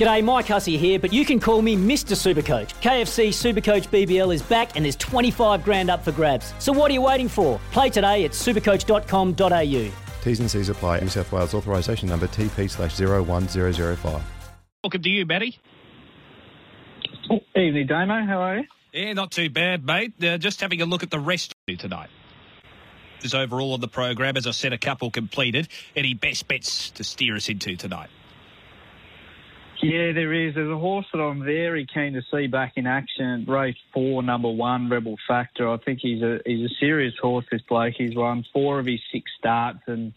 G'day, Mike Hussey here, but you can call me Mr. Supercoach. KFC Supercoach BBL is back and there's 25 grand up for grabs. So what are you waiting for? Play today at supercoach.com.au. T's and C's apply. New South Wales authorisation number TP slash 01005. Welcome to you, Matty. Evening, Damo. How are you? Yeah, not too bad, mate. Uh, just having a look at the rest of you tonight. Is overall on the program, as I said, a couple completed. Any best bets to steer us into tonight? Yeah, there is. There's a horse that I'm very keen to see back in action. Race four, number one, Rebel Factor. I think he's a he's a serious horse. This bloke. He's won four of his six starts and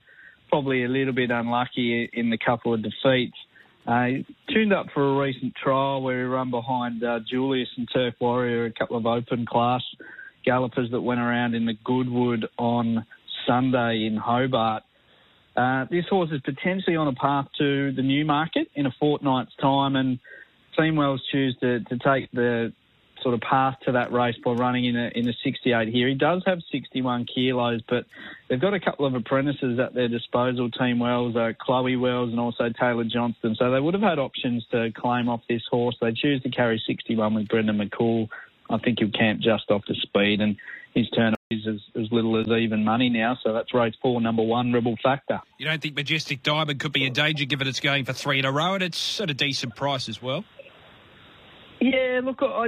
probably a little bit unlucky in the couple of defeats. Uh, he tuned up for a recent trial where he ran behind uh, Julius and Turf Warrior, a couple of open class gallopers that went around in the Goodwood on Sunday in Hobart. Uh, this horse is potentially on a path to the Newmarket in a fortnight's time, and Team Wells choose to, to take the sort of path to that race by running in a in a 68 here. He does have 61 kilos, but they've got a couple of apprentices at their disposal. Team Wells, uh, Chloe Wells, and also Taylor Johnston. So they would have had options to claim off this horse. They choose to carry 61 with Brendan McCoull. I think he'll camp just off the speed, and his turn is as, as little as even money now. So that's race four, number one, Rebel Factor. You don't think Majestic Diamond could be in danger given it's going for three in a row and it's at a decent price as well? Yeah, look, I,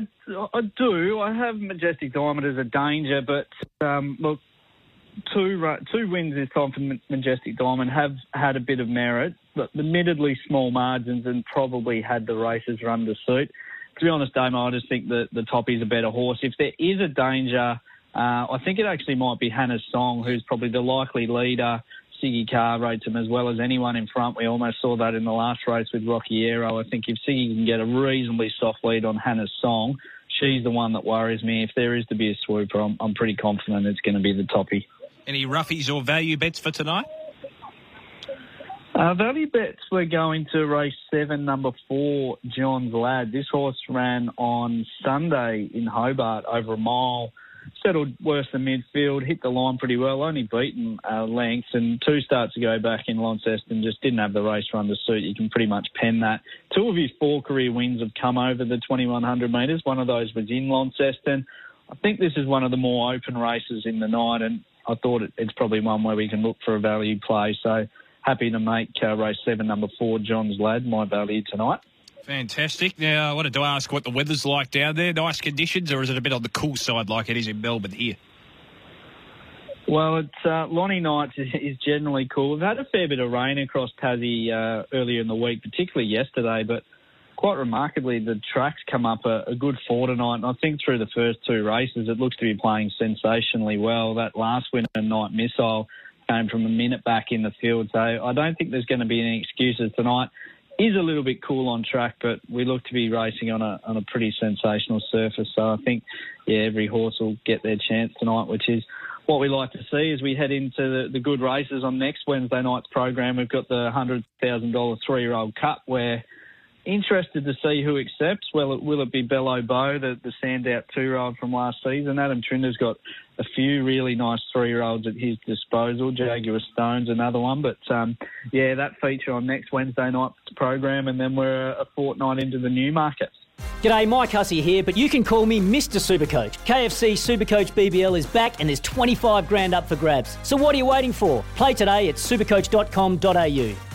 I do. I have Majestic Diamond as a danger, but um, look, two two wins this time for Majestic Diamond have had a bit of merit, but admittedly small margins and probably had the races run to suit. To be honest, Damo, I just think that the top is a better horse. If there is a danger, uh, I think it actually might be Hannah's Song, who's probably the likely leader. Siggy Carr rates him as well as anyone in front. We almost saw that in the last race with Rocky Aero. I think if Siggy can get a reasonably soft lead on Hannah's Song, she's the one that worries me. If there is to be a swooper, I'm, I'm pretty confident it's going to be the toppy. Any roughies or value bets for tonight? Uh, value bets we're going to race seven, number four, John's Lad. This horse ran on Sunday in Hobart over a mile settled worse than midfield, hit the line pretty well, only beaten uh, lengths, and two starts ago back in Launceston just didn't have the race run to suit. You can pretty much pen that. Two of his four career wins have come over the 2100 metres. One of those was in Launceston. I think this is one of the more open races in the night, and I thought it, it's probably one where we can look for a value play. So happy to make uh, race seven, number four, John's Lad, my value tonight. Fantastic. Now, I wanted to ask what the weather's like down there. Nice conditions, or is it a bit on the cool side like it is in Melbourne here? Well, it's uh, Lonnie Nights is generally cool. We've had a fair bit of rain across Tassie uh, earlier in the week, particularly yesterday, but quite remarkably, the track's come up a, a good four tonight. And I think through the first two races, it looks to be playing sensationally well. That last winner, Night Missile, came from a minute back in the field. So I don't think there's going to be any excuses tonight is a little bit cool on track, but we look to be racing on a on a pretty sensational surface. So I think, yeah, every horse will get their chance tonight, which is what we like to see as we head into the, the good races on next Wednesday night's program. We've got the hundred thousand dollar three year old cup where interested to see who accepts. Well, it, will it be Bello Bow, the, the standout two-year-old from last season? Adam Trinder's got a few really nice three-year-olds at his disposal. Jaguar Stone's another one. But, um, yeah, that feature on next Wednesday night's program, and then we're a fortnight into the Newmarket. G'day, Mike Hussey here, but you can call me Mr. Supercoach. KFC Supercoach BBL is back and there's 25 grand up for grabs. So what are you waiting for? Play today at supercoach.com.au.